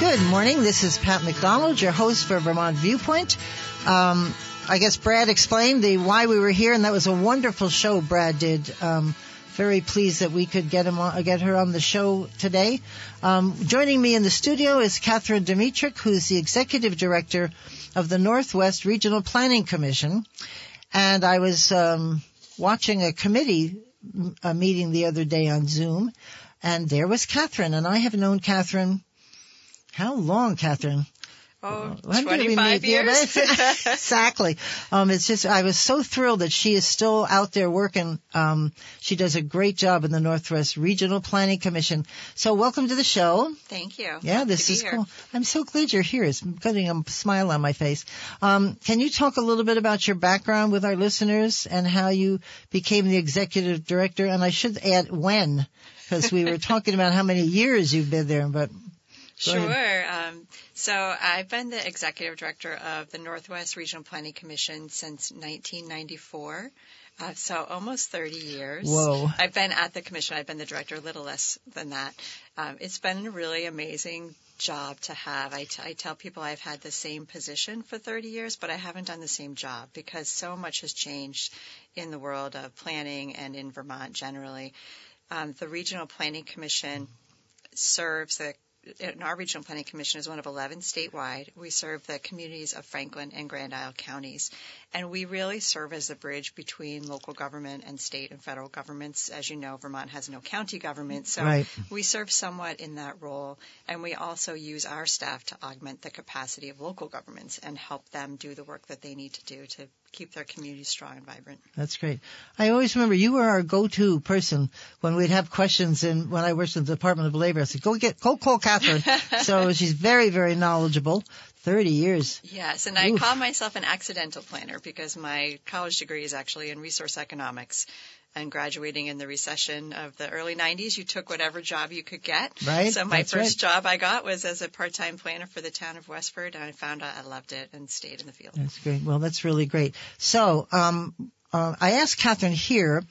Good morning. This is Pat McDonald, your host for Vermont Viewpoint. Um, I guess Brad explained the why we were here, and that was a wonderful show Brad did. Um, very pleased that we could get him on, get her on the show today. Um, joining me in the studio is Catherine Dimitruk, who's the executive director of the Northwest Regional Planning Commission. And I was um, watching a committee a meeting the other day on Zoom, and there was Catherine. And I have known Catherine. How long, Catherine? Oh, When did we 25 years. exactly. Um, it's just, I was so thrilled that she is still out there working. Um, she does a great job in the Northwest Regional Planning Commission. So welcome to the show. Thank you. Yeah, this is here. cool. I'm so glad you're here. It's putting a smile on my face. Um, can you talk a little bit about your background with our listeners and how you became the executive director? And I should add when, because we were talking about how many years you've been there, but Go Sure. Um, so I've been the executive director of the Northwest Regional Planning Commission since 1994. Uh, so almost 30 years. Whoa. I've been at the commission. I've been the director a little less than that. Um, it's been a really amazing job to have. I, t- I tell people I've had the same position for 30 years, but I haven't done the same job because so much has changed in the world of planning and in Vermont generally. Um, the Regional Planning Commission serves the and our regional planning commission is one of 11 statewide. We serve the communities of Franklin and Grand Isle counties. And we really serve as the bridge between local government and state and federal governments. As you know, Vermont has no county government. So Right. we serve somewhat in that role. And we also use our staff to augment the capacity of local governments and help them do the work that they need to do to keep their communities strong and vibrant. That's great. I always remember you were our go-to person when we'd have questions and when I worked in the Department of Labor. I said, go get, go call Catherine. so she's very, very knowledgeable. 30 years. Yes, and I Oof. call myself an accidental planner because my college degree is actually in resource economics. And graduating in the recession of the early 90s, you took whatever job you could get. Right, So my that's first job I got was as a part-time planner for the town of Westford, and I found out I loved it and stayed in the field. That's great. Well, that's really great. So, um, uh, I asked Catherine here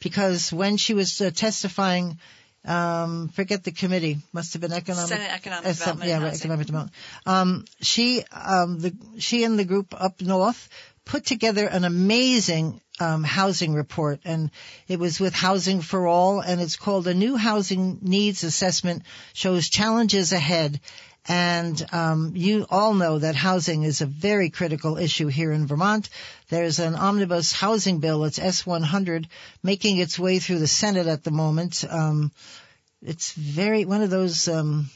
because when she was uh, testifying, um, forget the committee, must have been economic. Senate Economic uh, some- Development yeah, right, economic development. Um, she, um, the, she and the group up north put together an amazing um, housing report, and it was with Housing for All, and it's called a new housing needs assessment shows challenges ahead. And um, you all know that housing is a very critical issue here in Vermont. There's an omnibus housing bill. It's S100 making its way through the Senate at the moment. Um, it's very one of those. Um,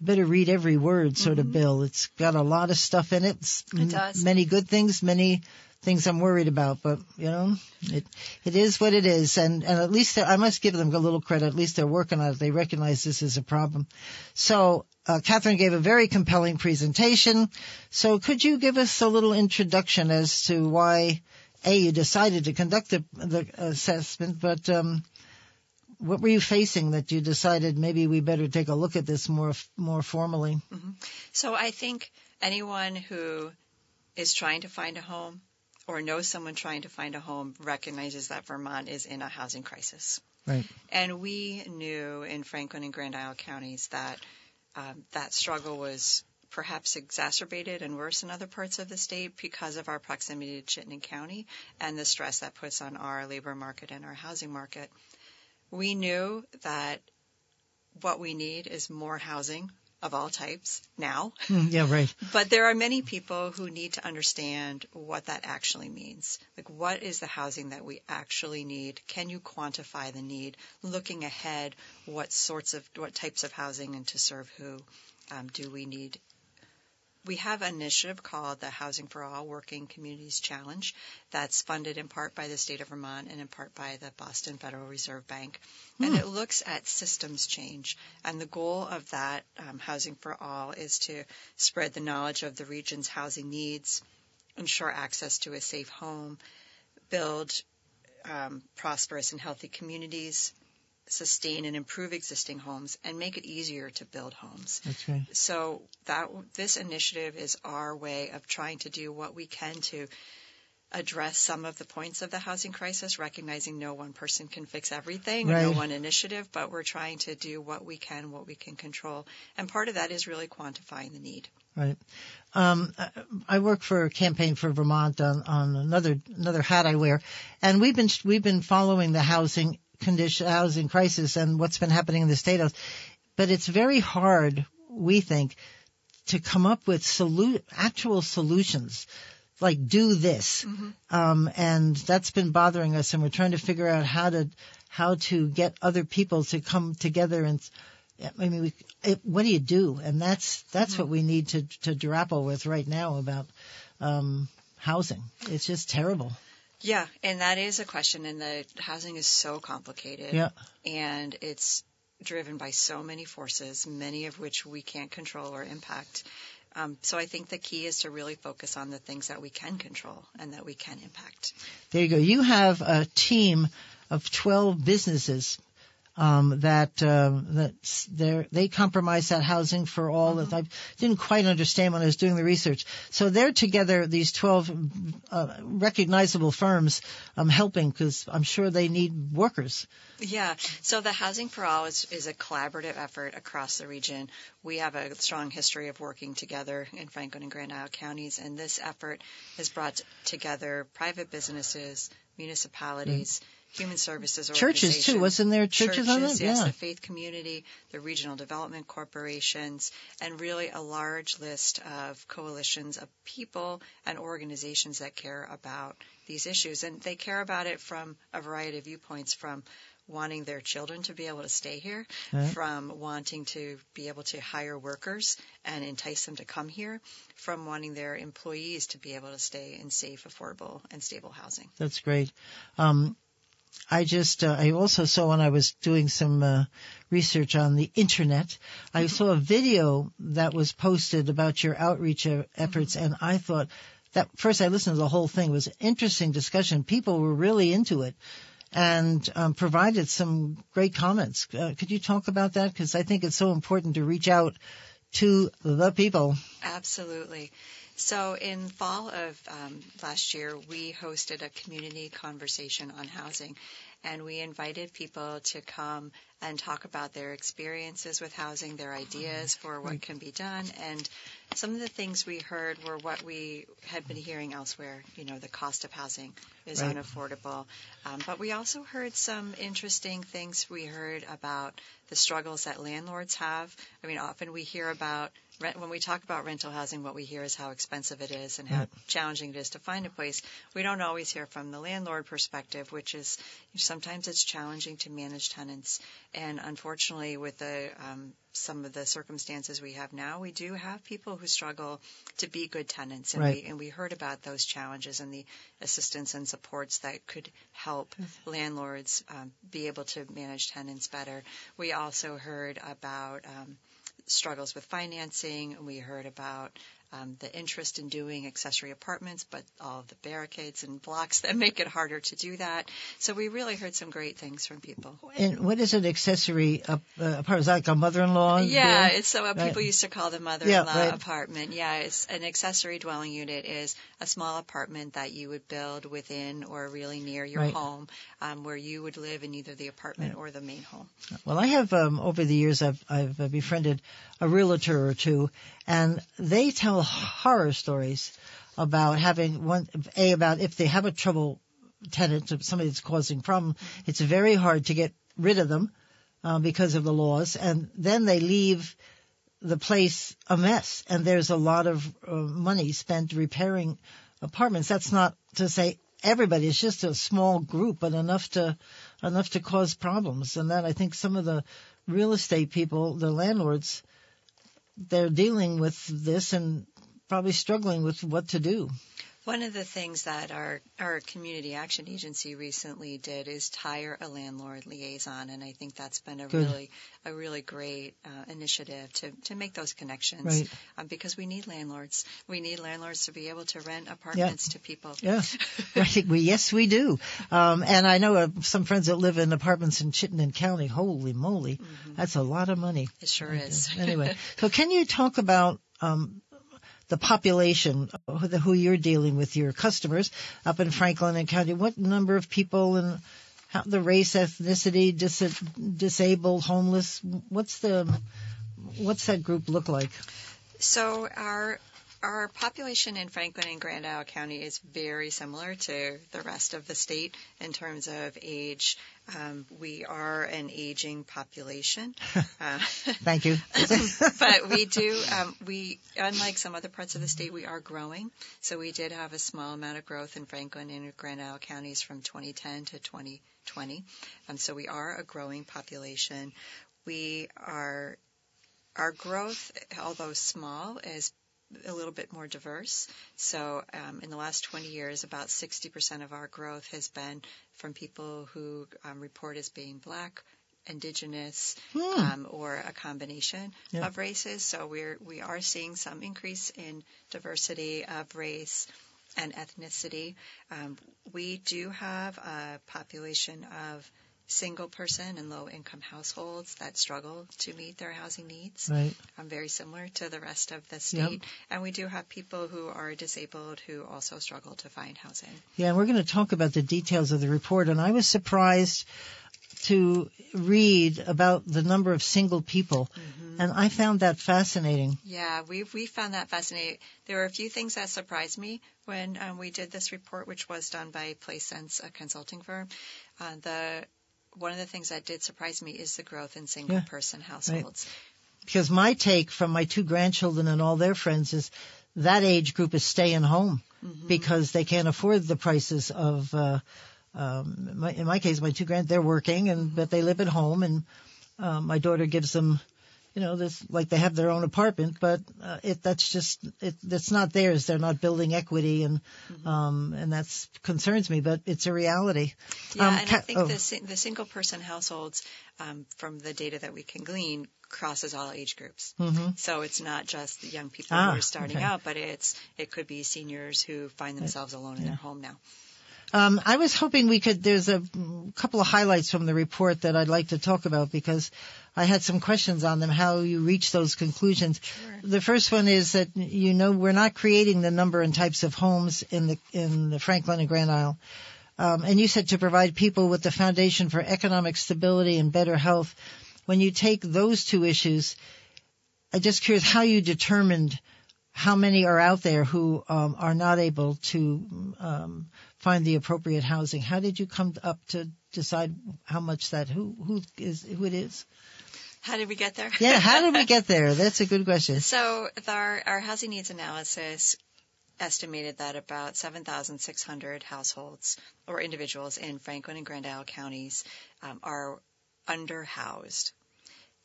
better read every word sort of bill. It's got a lot of stuff in it. It's Mm-hmm. It does. Many good things, many things I'm worried about, but you know, it it is what it is, and and at least I must give them a little credit. At least they're working on it. They recognize this is a problem. So. Uh, Catherine gave a very compelling presentation. So could you give us a little introduction as to why, A, you decided to conduct the, the assessment, but um, what were you facing that you decided maybe we better take a look at this more more formally? So I think anyone who is trying to find a home or knows someone trying to find a home recognizes that Vermont is in a housing crisis. Right. And we knew in Franklin and Grand Isle counties that um, that struggle was perhaps exacerbated and worse in other parts of the state because of our proximity to Chittenden County and the stress that puts on our labor market and our housing market. We knew that what we need is more housing of all types now. Mm, yeah, right. But there are many people who need to understand what that actually means. Like, what is the housing that we actually need? Can you quantify the need? Looking ahead, what sorts of, what types of housing and to serve who um, do we need? We have an initiative called the Housing for All Working Communities Challenge that's funded in part by the state of Vermont and in part by the Boston Federal Reserve Bank. And it looks at systems change. And the goal of that um, Housing for All is to spread the knowledge of the region's housing needs, ensure access to a safe home, build um, prosperous and healthy communities, sustain and improve existing homes, and make it easier to build homes. That's right. So that this initiative is our way of trying to do what we can to address some of the points of the housing crisis, recognizing no one person can fix everything, right. no one initiative, but we're trying to do what we can, what we can control. And part of that is really quantifying the need. Right. Um, I work for a campaign for Vermont on, on another another hat I wear, and we've been we've been following the housing condition, housing crisis, and what's been happening in the state. Of, but it's very hard, we think, to come up with solu- actual solutions like do this. Mm-hmm. Um, and that's been bothering us and we're trying to figure out how to, how to get other people to come together and, I mean, we, it, what do you do? And that's, that's Mm-hmm. what we need to, to grapple with right now about, um, housing. It's just terrible. Yeah, and that is a question, and the housing is so complicated. Yeah. And it's driven by so many forces, many of which we can't control or impact. Um, so I think the key is to really focus on the things that we can control and that we can impact. There you go. You have a team of 12 businesses um, that um, that they they compromise that housing for all. That I didn't quite understand when I was doing the research. So they're together, these 12 uh, recognizable firms, um, helping because I'm sure they need workers. Yeah. So the Housing for All is, is a collaborative effort across the region. We have a strong history of working together in Franklin and Grand Isle counties, and this effort has brought together private businesses, municipalities, human services. Churches too, wasn't there churches, on it? yes, yeah. the faith community, the regional development corporations, and really a large list of coalitions of people and organizations that care about these issues. And they care about it from a variety of viewpoints from wanting their children to be able to stay here, Right. from wanting to be able to hire workers and entice them to come here, from wanting their employees to be able to stay in safe, affordable, and stable housing. That's great. Um, I just, uh, I also saw when I was doing some uh, research on the internet, I saw a video that was posted about your outreach efforts, and I thought that first I listened to the whole thing it was an interesting discussion. People were really into it and um, provided some great comments. Uh, could you talk about that? Because I think it's so important to reach out to the people. Absolutely. So in fall of um, last year, we hosted a community conversation on housing, and we invited people to come and talk about their experiences with housing, their ideas for what can be done, and some of the things we heard were what we had been hearing elsewhere. You know, the cost of housing is Right. unaffordable, um, but we also heard some interesting things. We heard about the struggles that landlords have. I mean, often we hear about when we talk about rental housing, what we hear is how expensive it is and how Right. challenging it is to find a place. We don't always hear from the landlord perspective, which is sometimes it's challenging to manage tenants. And unfortunately, with the um, some of the circumstances we have now, we do have people who struggle to be good tenants, and Right. we and we heard about those challenges and the assistance and supports that could help landlords um, be able to manage tenants better. We also heard about um, struggles with financing. We heard about um, the interest in doing accessory apartments, but all of the barricades and blocks that make it harder to do that. So we really heard some great things from people. And what is an accessory uh, uh, apartment? Is that like a mother-in-law? Yeah, there? it's so what Right. people used to call the mother-in-law Yeah, right. apartment. Yeah, it's an accessory dwelling unit is a small apartment that you would build within or really near your Right. home, um, where you would live in either the apartment or the main home. Well, I have um, over the years I've I've uh, befriended a realtor or two, and they tell horror stories about having one a about if they have a trouble tenant, somebody that's causing problem, it's very hard to get rid of them uh, because of the laws, and then they leave the place a mess, and there's a lot of uh, money spent repairing apartments. That's not to say everybody; it's just a small group, but enough to enough to cause problems. And that I think some of the real estate people, the landlords, they're dealing with this and probably struggling with what to do. One of the things that our, our community action agency recently did is hire a landlord liaison, and I think that's been a Good. really a really great uh, initiative to, to make those connections. Right. Um, because we need landlords. We need landlords to be able to rent apartments to people. Yeah, right. We yes, we do. Um, and I know uh, some friends that live in apartments in Chittenden County. Holy moly, that's a lot of money. It sure is. anyway, so can you talk about um, the population who, you're dealing with, your customers up in Franklin and County. What number of people and how, the race, ethnicity, dis- disabled, homeless? What's the what's that group look like? So our our population in Franklin and Grand Isle County is very similar to the rest of the state in terms of age. Um, we are an aging population. Uh, Thank you. but we do, um, we, unlike some other parts of the state, we are growing. So we did have a small amount of growth in Franklin and Grand Isle counties from 2010 to 2020. Um, so we are a growing population. We are our growth, although small, is a little bit more diverse. So um, in the last 20 years, about 60% of our growth has been from people who um, report as being black, indigenous, hmm. um, or a combination yep. of races. So we're we are seeing some increase in diversity of race and ethnicity. Um, we do have a population of single person and low income households that struggle to meet their housing needs. Right. Um, very similar to the rest of the state. Yep. And we do have people who are disabled who also struggle to find housing. Yeah, and we're going to talk about the details of the report. And I was surprised to read about the number of single people. Mm-hmm. And I found that fascinating. Yeah, we we found that fascinating. There were a few things that surprised me when um, we did this report, which was done by Placesense, a consulting firm. Uh, the one of the things that did surprise me is the growth in single yeah, person households. Right. Because my take from my two grandchildren and all their friends is that age group is staying home mm-hmm. because they can't afford the prices of. Uh, um, my, in my case, my two grand they're working and but they live at home and uh, my daughter gives them you know, this like they have their own apartment, but uh, it that's just it that's not theirs. They're not building equity, and mm-hmm. um, and that's concerns me. But it's a reality. Yeah, um, and ca- I think oh. the the single person households, um, from the data that we can glean, crosses all age groups. Mm-hmm. So it's not just the young people ah, who are starting okay. out, but it's it could be seniors who find themselves alone in their home now. Um, I was hoping we could. There's a couple of highlights from the report that I'd like to talk about because I had some questions on them. How you reach those conclusions. Sure. The first one is that you know we're not creating the number and types of homes in the in the Franklin and Grand Isle. Um, and you said to provide people with the foundation for economic stability and better health. When you take those two issues, I'm just curious how you determined how many are out there who um, are not able to um, find the appropriate housing. How did you come up to decide how much that who who is who it is? How did we get there? yeah, how did we get there? That's a good question. So our our housing needs analysis estimated that about 7,600 households or individuals in Franklin and Grand Isle counties um, are underhoused.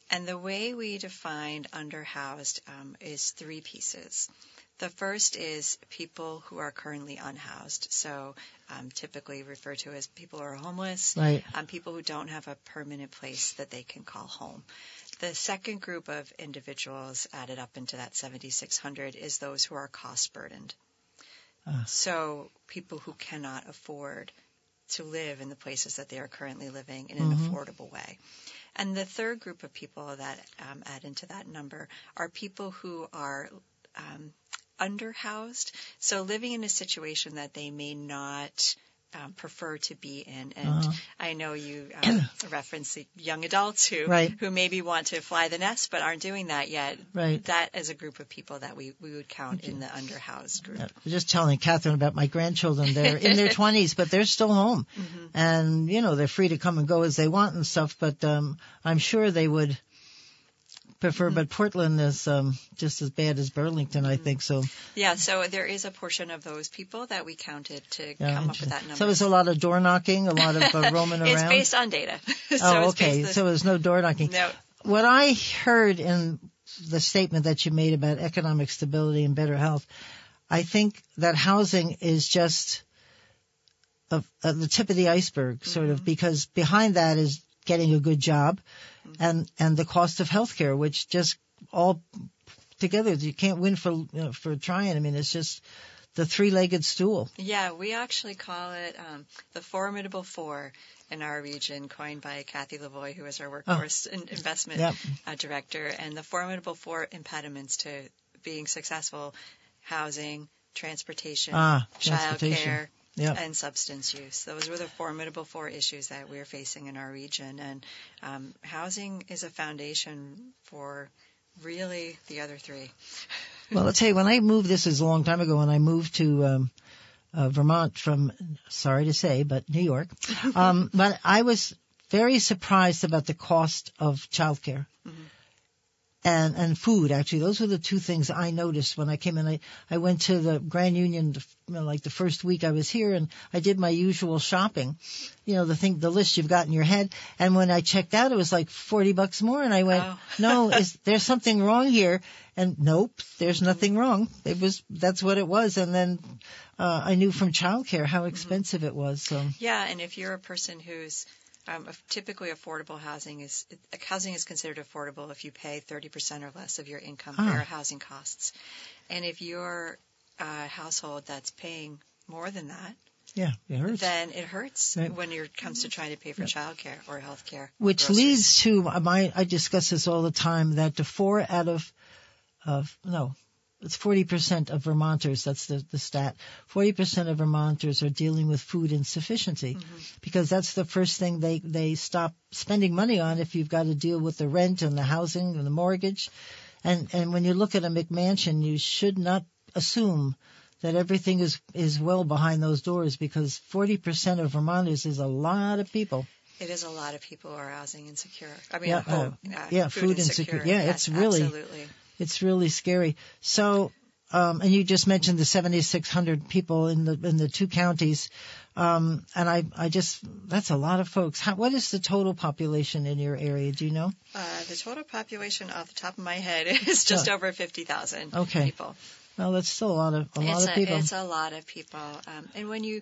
And the way we defined underhoused um, is three pieces. The first is people who are currently unhoused, so um, typically referred to as people who are homeless, right. um, people who don't have a permanent place that they can call home. The second group of individuals added up into that 7,600 is those who are cost burdened. Uh. So people who cannot afford to live in the places that they are currently living in an mm-hmm. affordable way. And the third group of people that um, add into that number are people who are um, underhoused. So living in a situation that they may not um, prefer to be in. And uh-huh. I know you um, reference the young adults who right. who maybe want to fly the nest but aren't doing that yet. Right. That is a group of people that we, we would count in the underhoused group. Yeah. I'm just telling Catherine about my grandchildren. They're in their 20s, but they're still home, mm-hmm. and you know they're free to come and go as they want and stuff. But um, I'm sure they would prefer, but Portland is um, just as bad as Burlington, I think. So yeah, so there is a portion of those people that we counted to yeah, come up with that number. So it's a lot of door knocking, a lot of uh, roaming around. It's based on data. so oh, okay. So there's no door knocking. No. What I heard in the statement that you made about economic stability and better health, I think that housing is just a, a, the tip of the iceberg, sort mm-hmm. of, because behind that is getting a good job and and the cost of healthcare, which just all together you can't win for you know, for trying. I mean, it's just the three-legged stool. Yeah, we actually call it um, the formidable four in our region, coined by Kathy Lavoie, who is our workforce oh. investment yep. uh, director. And the formidable four impediments to being successful housing, transportation, Ah, child transportation. care, Yeah. and substance use. Those were the formidable four issues that we're facing in our region. And um, housing is a foundation for really the other three. Well, I'll tell you, when I moved, this is a long time ago, when I moved to um, uh, Vermont from, sorry to say, but New York, um, but I was very surprised about the cost of childcare. And, and food, actually. Those were the two things I noticed when I came in. I, I went to the Grand Union, like the first week I was here and I did my usual shopping. You know, the thing, the list you've got in your head. And when I checked out, it was like 40 bucks more and I went, Oh. no, is there's something wrong here? And nope, there's nothing wrong. It was, that's what it was. And then, uh, I knew from childcare how expensive it was. So, Yeah, and if you're a person who's um, typically affordable housing is housing is considered affordable if you pay 30% or less of your income for Ah. your housing costs, and if you're a household that's paying more than that, yeah, it hurts. then it hurts Right. when it comes to trying to pay for childcare or health care. Which leads to my, I discuss this all the time, that the four out of, of, no, it's 40% of Vermonters, that's the, the stat, 40% of Vermonters are dealing with food insufficiency because that's the first thing they, they stop spending money on if you've got to deal with the rent and the housing and the mortgage. And, and when you look at a McMansion, you should not assume that everything is, is well behind those doors because 40% of Vermonters is a lot of people. It is a lot of people who are housing insecure. I mean, Yeah, uh, uh, yeah, food, food insecure. insecure. Yeah, Yes, it's really- absolutely. It's really scary. So, um, and you just mentioned the 7,600 people in the in the two counties, um, and I I just that's a lot of folks. How, what is the total population in your area? Do you know? Uh, the total population, off the top of my head, is just Oh. over 50,000 Okay. people. Well, that's still a lot of a lot it's of people. A, it's a lot of people. Um, and when you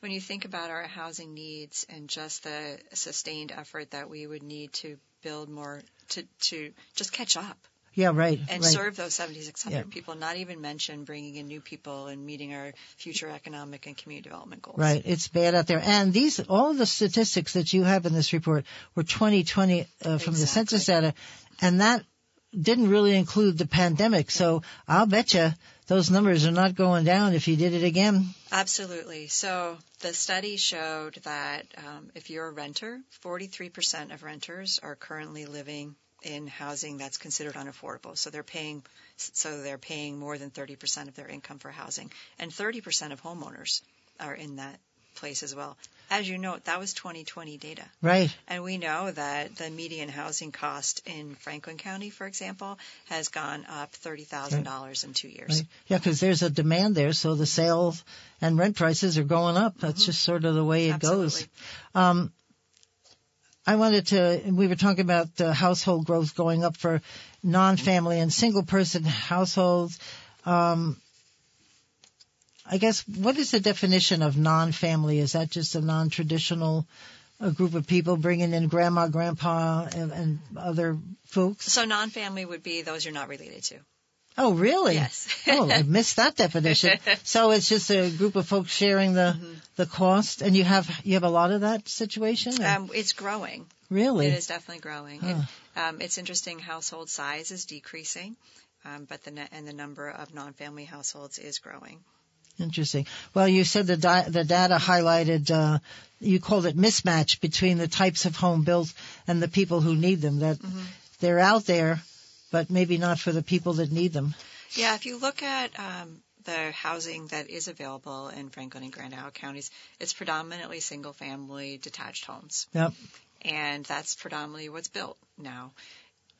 when you think about our housing needs and just the sustained effort that we would need to build more to to just catch up yeah, right, and right. serve those 7,600 Yeah. people, not even mention bringing in new people and meeting our future economic and community development goals. Right, it's bad out there. And these, all of the statistics that you have in this report were 2020 uh, from the census data, and that didn't really include the pandemic. So I'll bet you those numbers are not going down if you did it again. Absolutely. So the study showed that um, if you're a renter, 43% of renters are currently living in housing that's considered unaffordable. So they're paying, so they're paying more than 30% of their income for housing, and 30% of homeowners are in that place as well. As you note, that was 2020 data. Right. And we know that the median housing cost in Franklin County, for example, has gone up $30,000 in two years. Right. Yeah, because there's a demand there, so the sales and rent prices are going up. That's just sort of the way it goes. Absolutely. Um, I wanted to. We were talking about uh, household growth going up for non-family and single-person households. Um, I guess what is the definition of non-family? Is that just a non-traditional a group of people bringing in grandma, grandpa, and, and other folks? So non-family would be those you're not related to. Oh, really? Yes. oh, I missed that definition. So it's just a group of folks sharing the the cost, and you have you have a lot of that situation. Um, it's growing. really? It is definitely growing. Huh. And, um, it's interesting. Household size is decreasing, um, but the ne- and the number of non-family households is growing. Interesting. Well, you said the di- the data highlighted uh, you called it mismatch between the types of home built and the people who need them. That they're out there, but maybe not for the people that need them. Yeah, if you look at um, the housing that is available in Franklin and Grand Isle counties, it's predominantly single-family detached homes, Yep. and that's predominantly what's built now,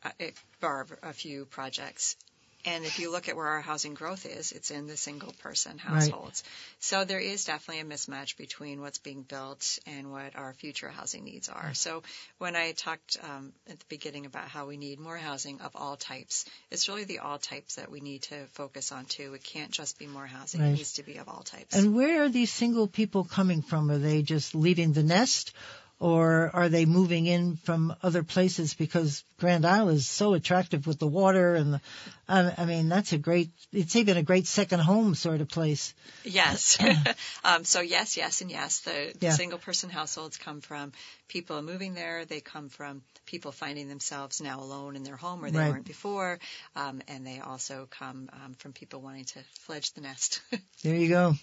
uh, it, bar a few projects. And if you look at where our housing growth is, it's in the single person households. So there is definitely a mismatch between what's being built and what our future housing needs are. So when I talked um, at the beginning about how we need more housing of all types, it's really the all types that we need to focus on too. It can't just be more housing. Right. It needs to be of all types. And where are these single people coming from? Are they just leaving the nest, or are they moving in from other places because Grand Isle is so attractive with the water and the, I, I mean, that's a great, it's even a great second home sort of place. Yes. um, so yes, yes, and yes. The, the Yeah. single person households come from people moving there. They come from people finding themselves now alone in their home where they Right. weren't before. Um, and they also come um, from people wanting to fledge the nest. There you go.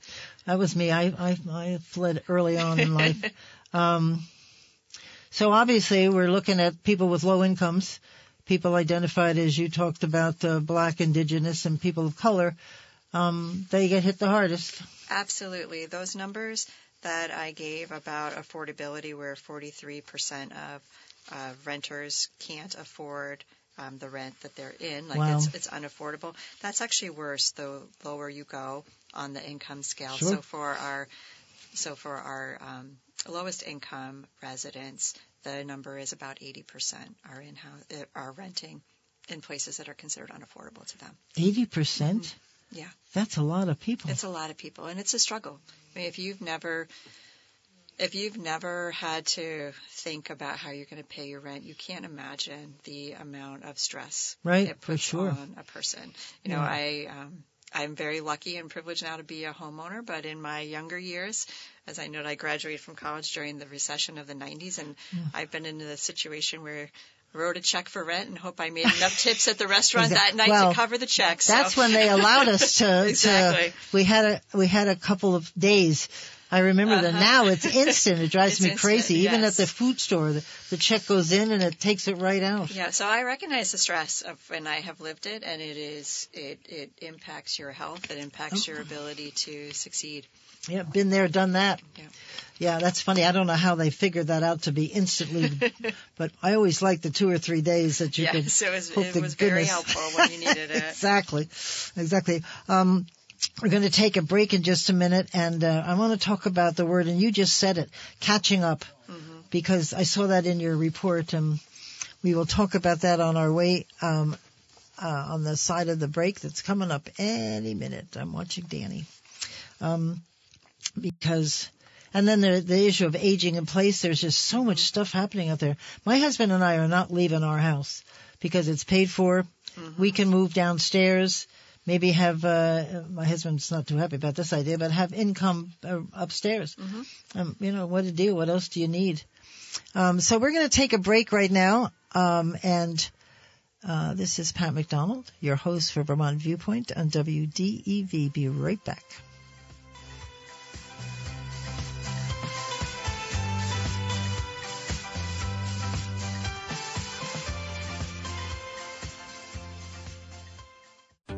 That was me. I, I, I fled early on in life. Um, so obviously we're looking at people with low incomes, people identified as you talked about, uh, black, indigenous, and people of color. Um, they get hit the hardest. Absolutely. Those numbers that I gave about affordability, where 43% of uh, renters can't afford um, the rent that they're in, like Wow. it's, it's unaffordable. That's actually worse the lower you go on the income scale. Sure. So for our so for our um, lowest income residents, the number is about 80% are in house, are renting in places that are considered unaffordable to them. 80%? percent Yeah. That's a lot of people. It's a lot of people, and it's a struggle. I mean, if you've never, if you've never had to think about how you're going to pay your rent, you can't imagine the amount of stress Right, it for puts sure. on a person. You know, Yeah. I. Um, I'm very lucky and privileged now to be a homeowner, but in my younger years, as I noted, I graduated from college during the recession of the 90s, and I've been in the situation where I wrote a check for rent and hope I made enough tips at the restaurant that night Well, to cover the check. So. That's when they allowed us to, Exactly. to we had a we had a couple of days. I remember that now it's instant. It drives Uh-huh. Me crazy. instant, Even at the food store, the, the check goes in and it takes it right out. Yeah, so I recognize the stress of and I have lived it and it is it it impacts your health, it impacts Oh. your ability to succeed. Yeah, been there, done that. Yeah. Yeah, that's funny. I don't know how they figured that out to be instantly, but I always liked the two or three days that you could. Yes, it was hope it was very goodness. helpful when you needed it. exactly, exactly. Um, we're going to take a break in just a minute, and uh, I want to talk about the word, and you just said it, catching up, because I saw that in your report. Um, we will talk about that on our way um, uh, on the side of the break that's coming up any minute. I'm watching Danny, um, because. And then the the issue of aging in place. There's just so much stuff happening out there. My husband and I are not leaving our house because it's paid for. We can move downstairs. Maybe have uh, my husband's not too happy about this idea, but have income uh, upstairs. Um, you know what to do. What else do you need? Um, so we're going to take a break right now, um, and uh, this is Pat McDonald, your host for Vermont Viewpoint on WDEV. Be right back.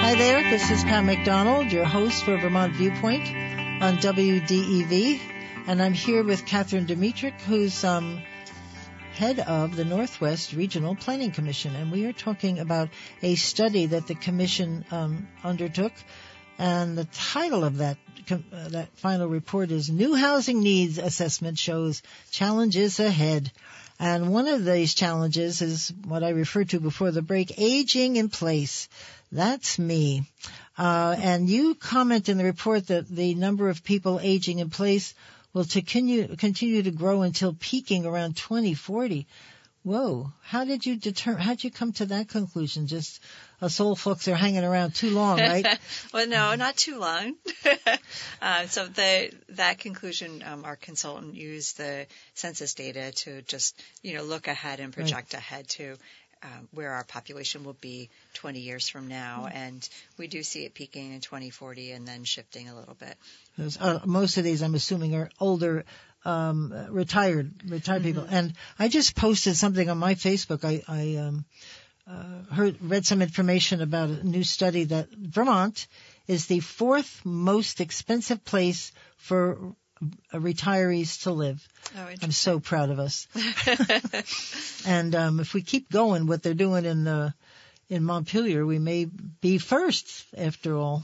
Hi there, this is Pat McDonald, your host for Vermont Viewpoint on WDEV, and I'm here with Catherine Dimitruk, who's um, head of the Northwest Regional Planning Commission, and we are talking about a study that the commission um, undertook, and the title of that uh, that final report is "New Housing Needs Assessment Shows Challenges Ahead." And one of these challenges is what I referred to before the break, aging in place. That's me. Uh, and you comment in the report that the number of people aging in place will to continue, continue to grow until peaking around 2040. Whoa. How did you determine, how did you come to that conclusion? Just us old folks are hanging around too long, right? well, no, not too long. uh, so the that conclusion, um, our consultant used the census data to just you know look ahead and project ahead to um, where our population will be 20 years from now, and we do see it peaking in 2040 and then shifting a little bit. uh, most of these, I'm assuming, are older, um, retired, retired people. And I just posted something on my Facebook. I, I um, uh, heard, read some information about a new study that Vermont is the fourth most expensive place for retirees to live. Oh, I'm so proud of us. and um, if we keep going, what they're doing in uh, in Montpelier, we may be first after all.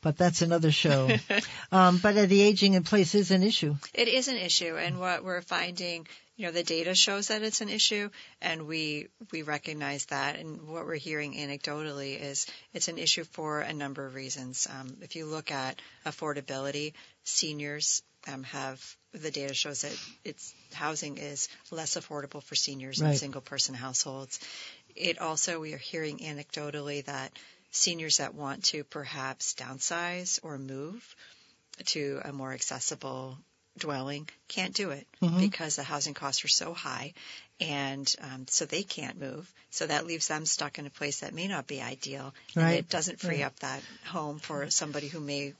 But that's another show. um, but uh, the aging in place is an issue. It is an issue, and what we're finding, you know, the data shows that it's an issue, and we we recognize that. And what we're hearing anecdotally is it's an issue for a number of reasons. Um, if you look at affordability, seniors um, have the data shows that it's housing is less affordable for seniors Right. and single person households. It also we are hearing anecdotally that seniors that want to perhaps downsize or move to a more accessible dwelling can't do it Mhm. because the housing costs are so high and um, so they can't move so that leaves them stuck in a place that may not be ideal and it doesn't free Right. up that home for somebody who may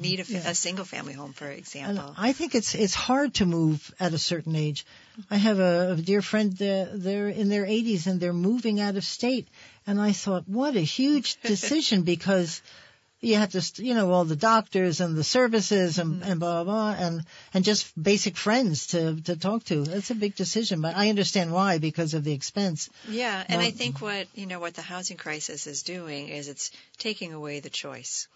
need a, Yeah. a single family home for And example I think it's it's hard to move at a certain age. I have a, a dear friend. Uh, they're in their 80s and they're moving out of state, and I thought, what a huge decision because you have to, you know, all the doctors and the services and, and blah, blah blah, and and just basic friends to to talk to. That's a big decision, but I understand why because of the expense. Yeah, and Well- I think what you know what the housing crisis is doing is it's taking away the choice.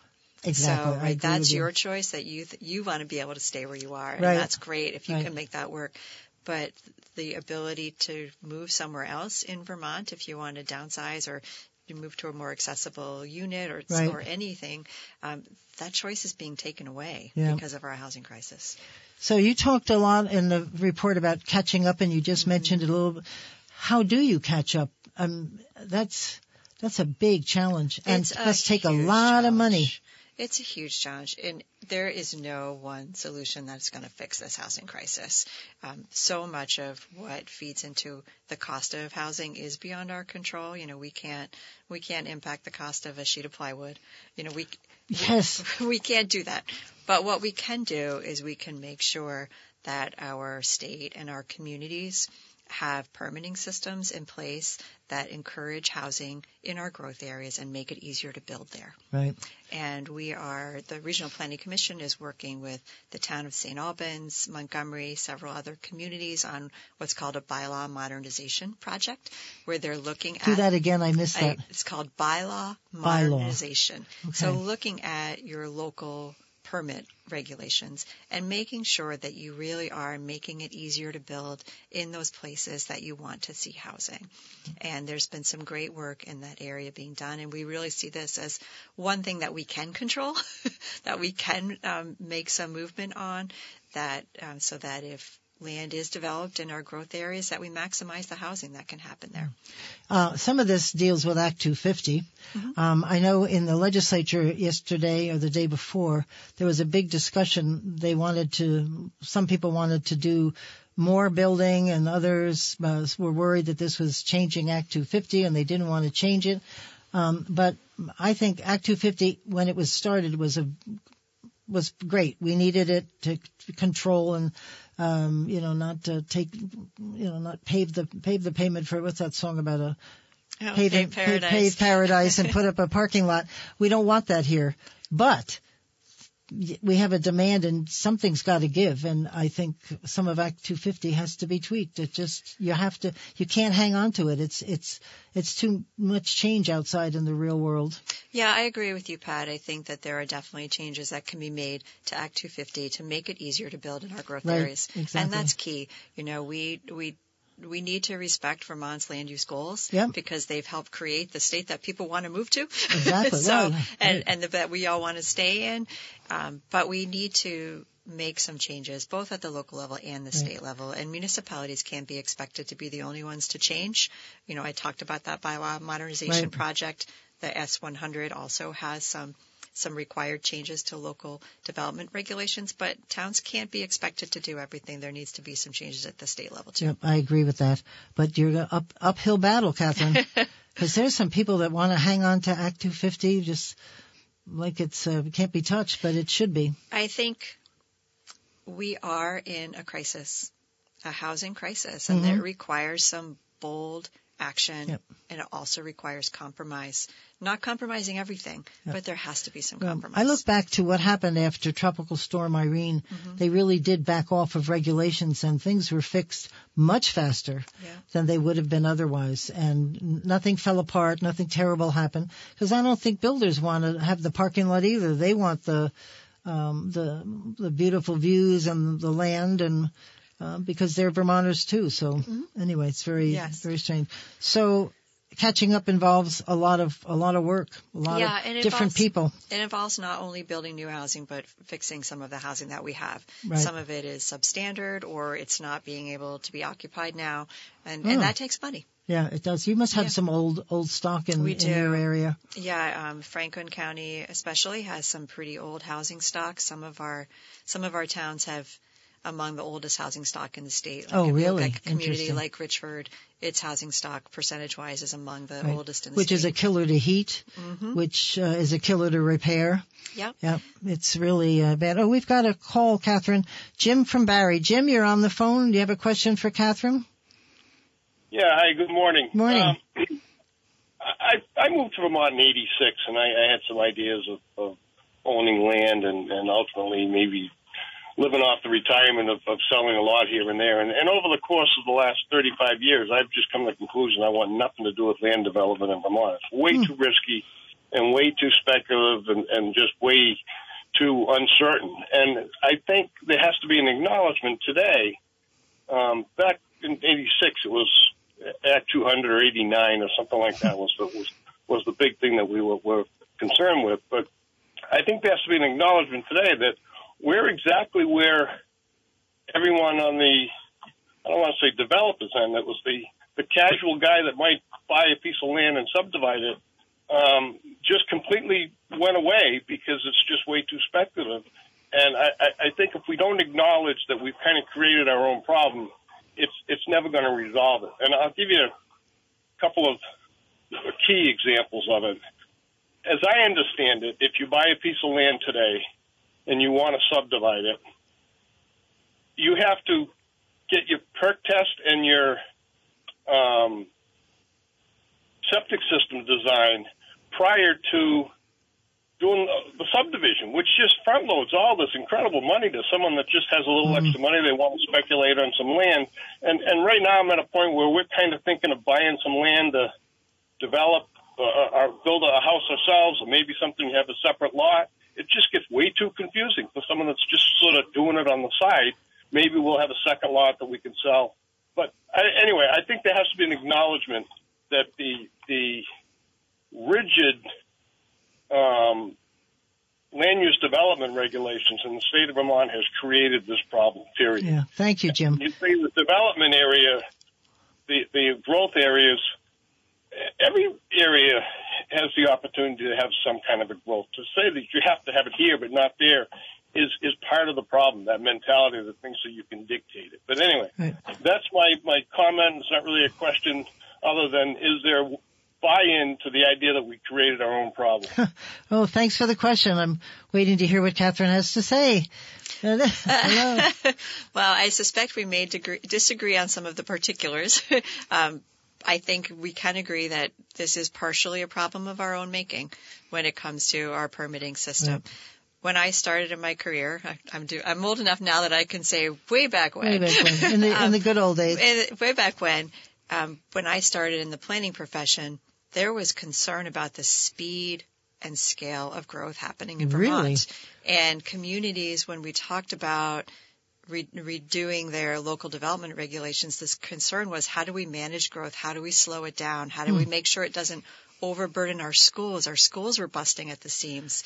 Exactly, So right, that's you. your choice that you th- you want to be able to stay where you are, and Right. that's great if you Right. can make that work. But the ability to move somewhere else in Vermont, if you want to downsize or you move to a more accessible unit or Right. or anything, um, that choice is being taken away Yeah. because of our housing crisis. So you talked a lot in the report about catching up, and you just Mm-hmm. mentioned a little. How do you catch up? Um, that's that's a big challenge, and It's must take a lot of money. It's a huge challenge, and there is no one solution that's going to fix this housing crisis. Um, so much of what feeds into the cost of housing is beyond our control. You know, we can't we can't impact the cost of a sheet of plywood. You know, we Yes, we can't do that. But what we can do is we can make sure that our state and our communities have permitting systems in place that encourage housing in our growth areas and make it easier to build there. right. And we are, the Regional Planning Commission is working with the town of St. Albans, Montgomery, several other communities on what's called a bylaw modernization project where they're looking Do at that again. I missed that. it's called bylaw Bylaw. modernization. So looking at your local permit regulations and making sure that you really are making it easier to build in those places that you want to see housing. And there's been some great work in that area being done, and we really see this as one thing that we can control, that we can um, make some movement on, that um, so that if land is developed in our growth areas, that we maximize the housing that can happen there. Uh, some of this deals with Act 250. Mm-hmm. Um, I know in the legislature yesterday or the day before, there was a big discussion. They wanted to, some people wanted to do more building and others uh, were worried that this was changing Act 250 and they didn't want to change it. Um, but I think Act 250, when it was started, was a was great. We needed it to control and, um, you know, not to take, you know, not pave the pave the pavement for what's that song about a Oh, pave, pave- paradise. pave paradise and put up a parking lot. We don't want that here. But we have a demand and something's got to give. And I think some of Act 250 has to be tweaked. It just, you have to, you can't hang on to it. It's, it's, it's too much change outside in the real world. Yeah, I agree with you, Pat. I think that there are definitely changes that can be made to Act 250 to make it easier to build in our growth Right, areas, exactly. and that's key. You know, we we we need to respect Vermont's land use goals Yep. because they've helped create the state that people want to move to. Exactly, so, right, and and the, that we all want to stay in, um, but we need to make some changes both at the local level and the state level and municipalities can't be expected to be the only ones to change you know i talked about that bylaw modernization Right. project the s100 also has some some required changes to local development regulations but towns can't be expected to do everything there needs to be some changes at the state level too Yep, I agree with that. But you're up, uphill battle, Catherine. Because there's some people that want to hang on to Act 250 just like it's uh, can't be touched, but it should be. I think we are in a crisis, a housing crisis, and Mhm. that requires some bold action, Yep. and it also requires compromise. Not compromising everything, but there has to be some compromise. I look back to what happened after Tropical Storm Irene. Mm-hmm. They really did back off of regulations and things were fixed much faster Yeah. than they would have been otherwise. And nothing fell apart, nothing terrible happened. Because I don't think builders want to have the parking lot either. They want the um, the the beautiful views and the land and uh, because they're Vermonters too. So anyway, it's very Mm-hmm. Yes. very strange. So catching up involves a lot of a lot of work, a lot Yeah, of different involves- people. It involves not only building new housing, but fixing some of the housing that we have. Right. Some of it is substandard, or it's not being able to be occupied now, and, Oh. and that takes money. Yeah, it does. You must have Yeah. some old old stock in, in your area. Yeah, um, Franklin County especially has some pretty old housing stock. Some of our some of our towns have among the oldest housing stock in the state. Like Oh, if you look really? at a community like Richford, its housing stock percentage wise is among the Right. oldest in the which state. Which is a killer to heat, Mhm. which uh, is a killer to repair. Yep. Yeah, it's really uh, bad. Oh, we've got a call, Catherine. Jim from Barre. Jim, you're on the phone. Do you have a question for Catherine? Yeah, hi, good morning. Morning. Um, I, I moved to Vermont in 86, and I, I had some ideas of, of owning land and, and ultimately maybe living off the retirement of, of selling a lot here and there. And, and over the course of the last 35 years, I've just come to the conclusion I want nothing to do with land development in Vermont. It's way too risky and way too speculative and, and just way too uncertain. And I think there has to be an acknowledgement today. Um, back in '86, it was Act 200 or 89 or something like that was was was the big thing that we were, were concerned with. But I think there has to be an acknowledgement today that we're exactly where everyone on the I don't want to say developers end. It was the the casual guy that might buy a piece of land and subdivide it um, just completely went away because it's just way too speculative. And I, I I think if we don't acknowledge that we've kind of created our own problem, it's it's never going to resolve it. And I'll give you a couple of key examples of it. As I understand it, if you buy a piece of land today and you want to subdivide it, you have to get your perk test and your um, septic system design prior to doing the subdivision, which just front loads all this incredible money to someone that just has a little extra money. They want to speculate on some land. And, and right now I'm at a point where we're kind of thinking of buying some land to develop uh, or build a house ourselves or maybe something you have a separate lot. It just gets way too confusing for someone that's just sort of doing it on the side. Maybe we'll have a second lot that we can sell. But I, anyway, I think there has to be an acknowledgement that the the rigid um, land use development regulations in the state of Vermont has created this problem. Period. Yeah. Thank you, Jim. You say the development area, the the growth areas, every area has the opportunity to have some kind of a growth. To say that you have to have it here but not there is is part of the problem. That mentality that thinks that you can dictate it. But anyway, Right. that's my my comment. It's not really a question, other than is there buy-in to the idea that we created our own problem? Oh, thanks for the question. I'm waiting to hear what Catherine has to say. Well, I suspect we may degree, disagree on some of the particulars. um, I think we can agree that this is partially a problem of our own making when it comes to our permitting system. When I started in my career, I, I'm do, I'm old enough now that I can say way back when. Way back when, in the in the good old days. And way back when, um, when I started in the planning profession, there was concern about the speed and scale of growth happening in Vermont. Really? And communities, when we talked about re- redoing their local development regulations, this concern was how do we manage growth? How do we slow it down? How do we hmm. make sure it doesn't overburden our schools? Our schools were busting at the seams.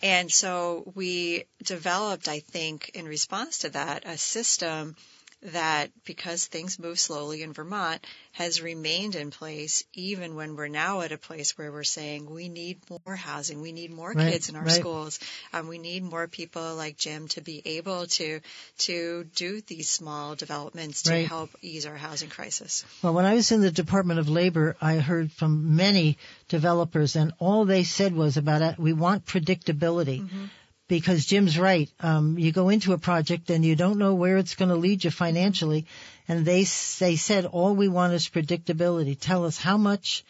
And so we developed, I think, in response to that, a system that, because things move slowly in Vermont, has remained in place even when we're now at a place where we're saying we need more housing, we need more Right, kids in our right. schools, um, we need more people like Jim to be able to to do these small developments to Right. help ease our housing crisis. Well, when I was in the Department of Labor, I heard from many developers, and all they said was about it, we want predictability. Because Jim's right. Um, you go into a project and you don't know where it's going to lead you financially, and they they said all we want is predictability. Tell us how much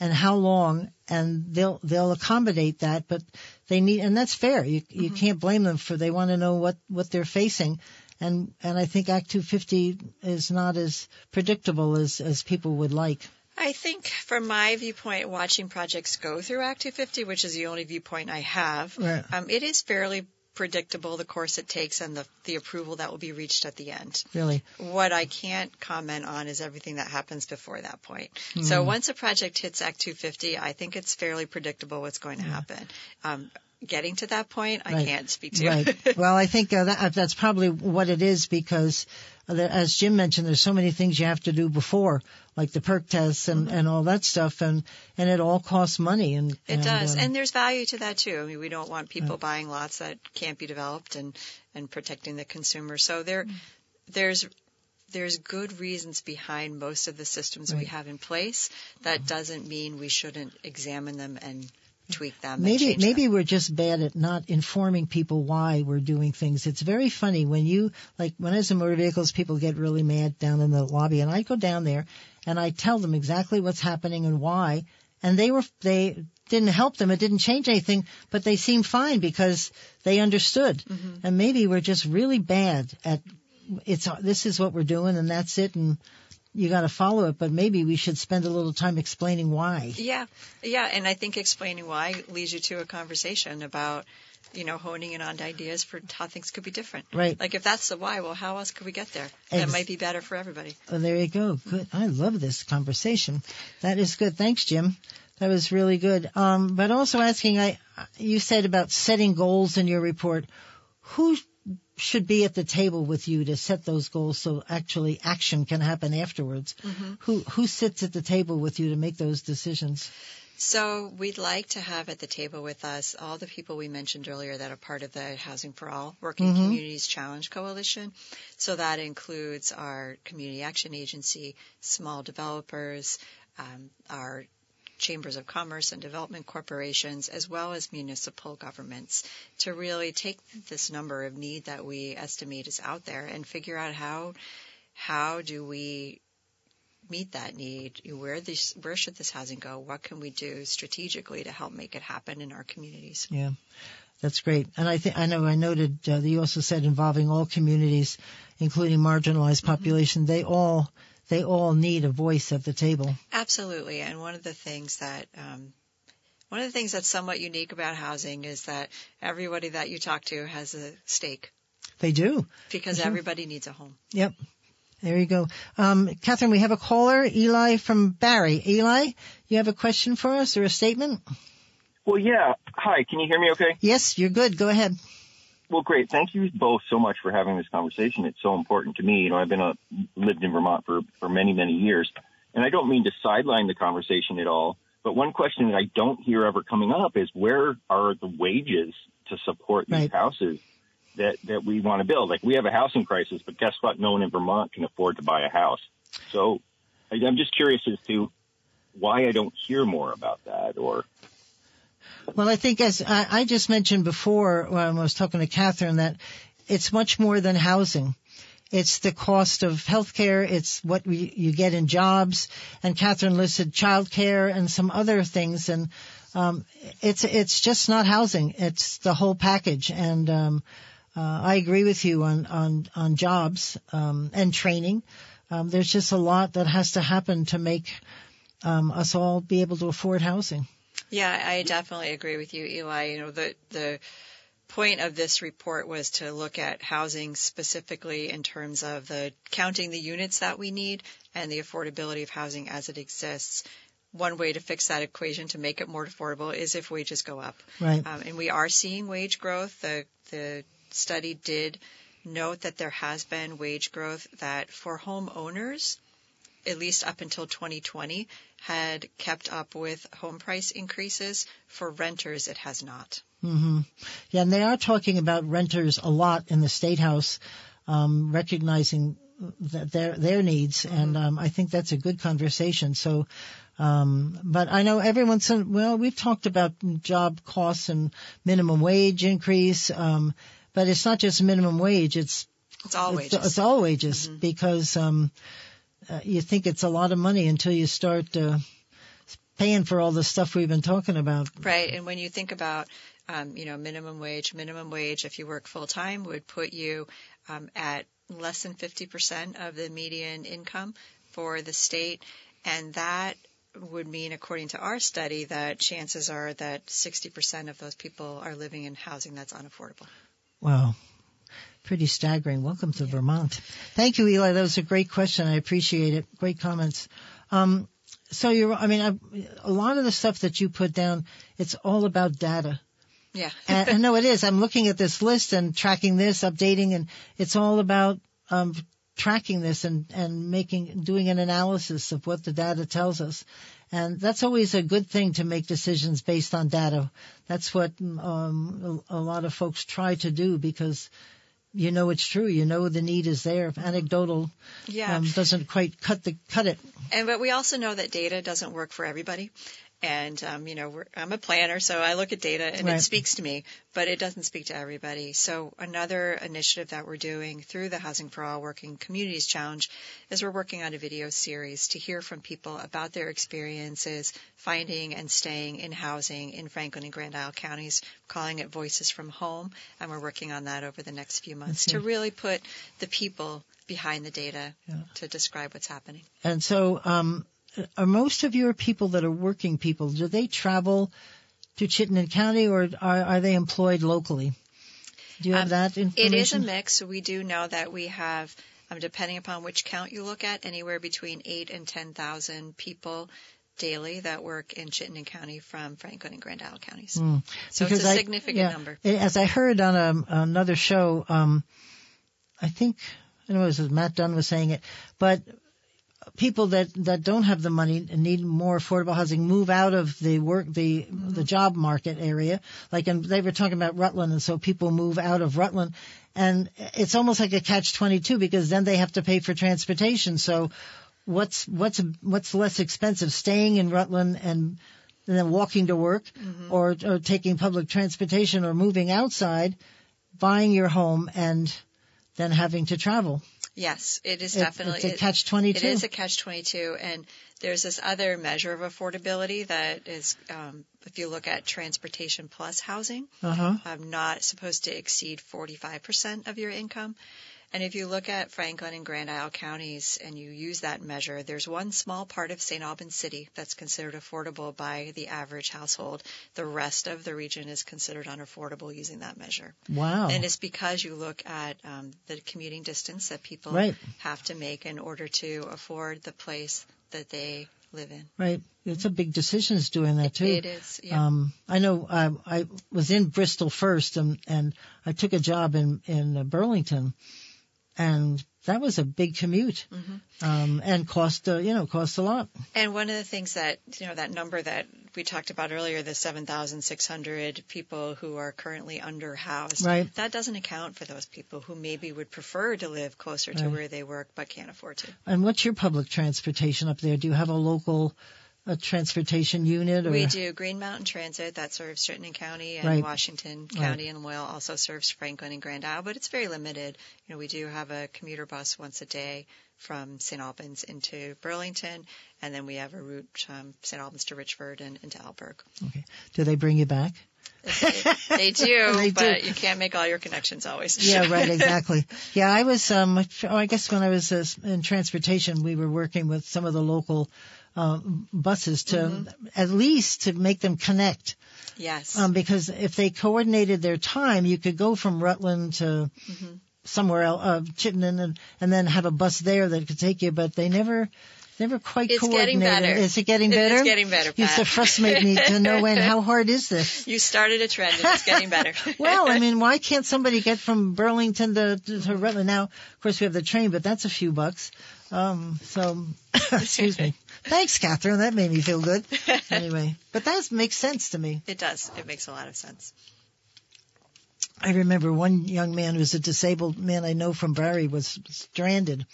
and how long, and they'll they'll accommodate that. But they need, and that's fair. You you mm-hmm. can't blame them for they want to know what what they're facing. And and I think Act 250 is not as predictable as as people would like. I think from my viewpoint, watching projects go through Act 250, which is the only viewpoint I have, right. um, it is fairly predictable the course it takes and the, the approval that will be reached at the end. Really? What I can't comment on is everything that happens before that point. Mm. So once a project hits Act 250, I think it's fairly predictable what's going to yeah. happen. Um, getting to that point, I can't speak to. Right. well, I think uh, that, that's probably what it is because as Jim mentioned, there's so many things you have to do before, like the perk tests and, mm-hmm. and all that stuff, and and it all costs money. And it and, does, um, and there's value to that too. I mean, we don't want people buying lots that can't be developed, and and protecting the consumer. So there, mm-hmm. there's there's good reasons behind most of the systems right. we have in place. That mm-hmm. doesn't mean we shouldn't examine them and tweak them. Maybe maybe them. we're just bad at not informing people why we're doing things. It's very funny when you like when I was in motor vehicles, people get really mad down in the lobby, and I go down there and I tell them exactly what's happening and why, and they were they didn't help them. It didn't change anything, but they seemed fine because they understood. Mm-hmm. And maybe we're just really bad at it's this is what we're doing and that's it and you got to follow it, but maybe we should spend a little time explaining why. Yeah, yeah, and I think explaining why leads you to a conversation about, you know, honing in on ideas for how things could be different. Right. Like if that's the why, well, how else could we get there? Ex- that might be better for everybody. Oh, there you go. Good. I love this conversation. That is good. Thanks, Jim. That was really good. Um, but also asking, I, you said about setting goals in your report. Who should be at the table with you to set those goals so actually action can happen afterwards. Mm-hmm. Who who sits at the table with you to make those decisions? So we'd like to have at the table with us all the people we mentioned earlier that are part of the Housing for All Working mm-hmm. Communities Challenge Coalition. So that includes our Community Action Agency, small developers, um, our chambers of commerce and development corporations, as well as municipal governments, to really take this number of need that we estimate is out there and figure out how how do we meet that need? Where this, where should this housing go? What can we do strategically to help make it happen in our communities? Yeah. That's great. And I think, I know I noted uh, that you also said involving all communities, including marginalized population. Mm-hmm. They all they all need a voice at the table. Absolutely. And one of the things that, um, one of the things that's somewhat unique about housing is that everybody that you talk to has a stake. They do. Because mm-hmm. everybody needs a home. Yep. There you go. Um, Catherine, we have a caller, Eli from Barre. Eli, you have a question for us or a statement? Well, yeah. Hi, can you hear me okay? Yes, you're good. Go ahead. Well, great. Thank you both so much for having this conversation. It's so important to me. You know, I've been a, lived in Vermont for, for many, many years, and I don't mean to sideline the conversation at all. But one question that I don't hear ever coming up is where are the wages to support these right. houses that, that we want to build? Like we have a housing crisis, but guess what? No one in Vermont can afford to buy a house. So I'm just curious as to why I don't hear more about that or well, I think as I, I just mentioned before when I was talking to Catherine that it's much more than housing. It's the cost of healthcare. It's what we, you get in jobs. And Catherine listed childcare and some other things. And um, it's it's just not housing. It's the whole package. And um, uh, I agree with you on on on jobs um, and training. Um, there's just a lot that has to happen to make um, us all be able to afford housing. Yeah, I definitely agree with you, Eli. You know, the the point of this report was to look at housing specifically in terms of the counting the units that we need and the affordability of housing as it exists. One way to fix that equation to make it more affordable is if wages go up. Right. Um, and we are seeing wage growth. The the study did note that there has been wage growth that for homeowners at least up until 2020, had kept up with home price increases. For renters, it has not. Mm-hmm. Yeah, and they are talking about renters a lot in the state house, um, recognizing their their needs, mm-hmm. and um, I think that's a good conversation. So Um, but I know everyone's, well, we've talked about job costs and minimum wage increase. Um, but it's not just minimum wage. It's, It's all wages. it's all wages because, um, uh, you think it's a lot of money until you start, uh, paying for all the stuff we've been talking about. Right. And when you think about, um, you know, minimum wage, minimum wage, if you work full time, would put you um, at less than 50% of the median income for the state. And that would mean, according to our study, that chances are that 60% of those people are living in housing that's unaffordable. Wow. Pretty staggering. Welcome to Vermont. Thank you, Eli. That was a great question. I appreciate it. Great comments. Um, so you're, I mean, I, a lot of the stuff that you put down, it's all about data. Yeah. and, and no, it is. I'm looking at this list and tracking this, updating, and it's all about um, tracking this and and making doing an analysis of what the data tells us. And that's always a good thing to make decisions based on data. That's what um, a, a lot of folks try to do because you know it's true. You know the need is there. Anecdotal Yeah. um, doesn't quite cut the cut it. And but we also know that data doesn't work for everybody. And um, you know, we're, I'm a planner, so I look at data and Right. it speaks to me, but it doesn't speak to everybody. So another initiative that we're doing through the Housing for All Working Communities Challenge is we're working on a video series to hear from people about their experiences finding and staying in housing in Franklin and Grand Isle counties, calling it Voices from Home, and we're working on that over the next few months to really put the people behind the data Yeah. to describe what's happening. And so, um, are most of your people that are working people, do they travel to Chittenden County or are, are they employed locally? Do you have Um, that information? is a mix. We do know that we have, um, depending upon which count you look at, anywhere between eight and ten thousand people daily that work in Chittenden County from Franklin and Grand Isle counties. So it's Hmm. Because a I- significant yeah, number. As I heard on a, another show, um, I think, I don't know, it was Matt Dunne was saying it, but people that, that don't have the money and need more affordable housing move out of the work, the, mm-hmm. the job market area. Like, and they were talking about Rutland, and so people move out of Rutland. And it's almost like a catch 22 because then they have to pay for transportation. So what's, what's, what's less expensive, staying in Rutland and, and then walking to work mm-hmm. or, or taking public transportation or moving outside, buying your home and then having to travel. Yes, it is It- definitely. it's a catch-22. It is a catch 22. And there's this other measure of affordability that is, um, if you look at transportation plus housing, Uh huh. um, not supposed to exceed 45% of your income. And if you look at Franklin and Grand Isle counties and you use that measure, there's one small part of St. Albans City that's considered affordable by the average household. The rest of the region is considered unaffordable using that measure. Wow. And it's because you look at um, the commuting distance that people Right. have to make in order to afford the place that they live in. Right. It's a big decision is doing that too. It is, yeah. Um, I know I, I was in Bristol first and, and I took a job in, in Burlington and that was a big commute. Mm-hmm. Um, and cost, uh, you know, cost a lot. And one of the things that, you know, that number that we talked about earlier, the 7,600 people who are currently underhoused, Right. that doesn't account for those people who maybe would prefer to live closer to Right. where they work but can't afford to. And what's your public transportation up there? Do you have a local, uh, transportation unit or? We do Green Mountain Transit that serves Chittenden County and Right. Washington County and Loyal also serves Franklin and Grand Isle, but it's very limited. You know, we do have a commuter bus once a day from St. Albans into Burlington, and then we have a route um, St. Albans to Richford and into Alburgh. Okay. Do they bring you back? They do, They do. but you can't make all your connections always. Yeah, right, exactly. Yeah, I was, um, oh, I guess when I was uh, in transportation, we were working with some of the local um, buses to Mm-hmm. at least to make them connect. yes. Um, because if they coordinated their time, you could go from Rutland to Mm-hmm. somewhere else, uh, Chittenden, and, and then have a bus there that could take you. But they never, never quite It's getting coordinated. better. Is it getting better? it's getting better, Used to frustrate me to no end. How hard is this? you started a trend and it's getting better. Well, I mean, why can't somebody get from Burlington to, to, to Rutland? Now, of course, we have the train, but that's a few bucks. Um, so, excuse me. Thanks, Catherine. That made me feel good. Anyway, but that makes sense to me. it does. It makes a lot of sense. I remember one young man who's a disabled man I know from Barre was stranded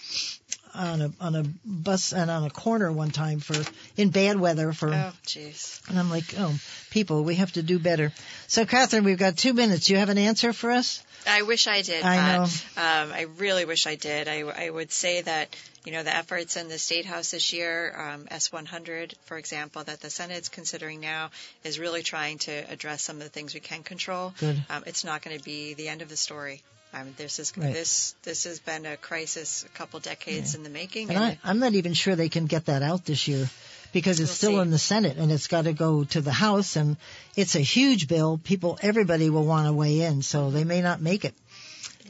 on a on a bus and on a corner one time for in bad weather for Oh, jeez. and I'm like, oh, people, we have to do better. So, Catherine, we've got two minutes. You have an answer for us? I wish I did. I know. Um, I really wish I did. I, I would say that you know the efforts in the state house this year, um, S100, for example, that the Senate's considering now, is really trying to address some of the things we can control. Good. Um, it's not going to be the end of the story. Um, this is Right. this this has been a crisis a couple decades in the making, And I, I'm not even sure they can get that out this year because it's We'll still see. in the Senate and it's got to go to the House and it's a huge bill. People, everybody will want to weigh in, so they may not make it.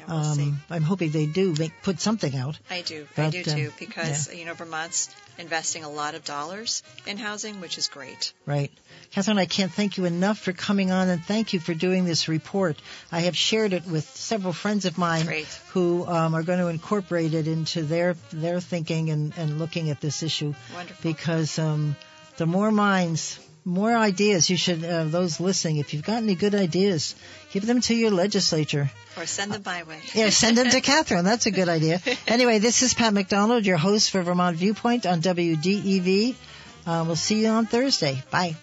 Yeah, we'll. Um, I'm hoping they do make, put something out. I do. I do um, too, because you know Vermont's investing a lot of dollars in housing, which is great. Right. Catherine, I can't thank you enough for coming on and thank you for doing this report. I have shared it with several friends of mine Great. who um, are going to incorporate it into their their thinking and, and looking at this issue Wonderful. because um, the more minds, more ideas you should, uh, those listening, if you've got any good ideas, give them to your legislature. Or send them my way. Yeah, send them to Catherine. That's a good idea. Anyway, this is Pat McDonald, your host for Vermont Viewpoint on WDEV. Uh, we'll see you on Thursday. Bye.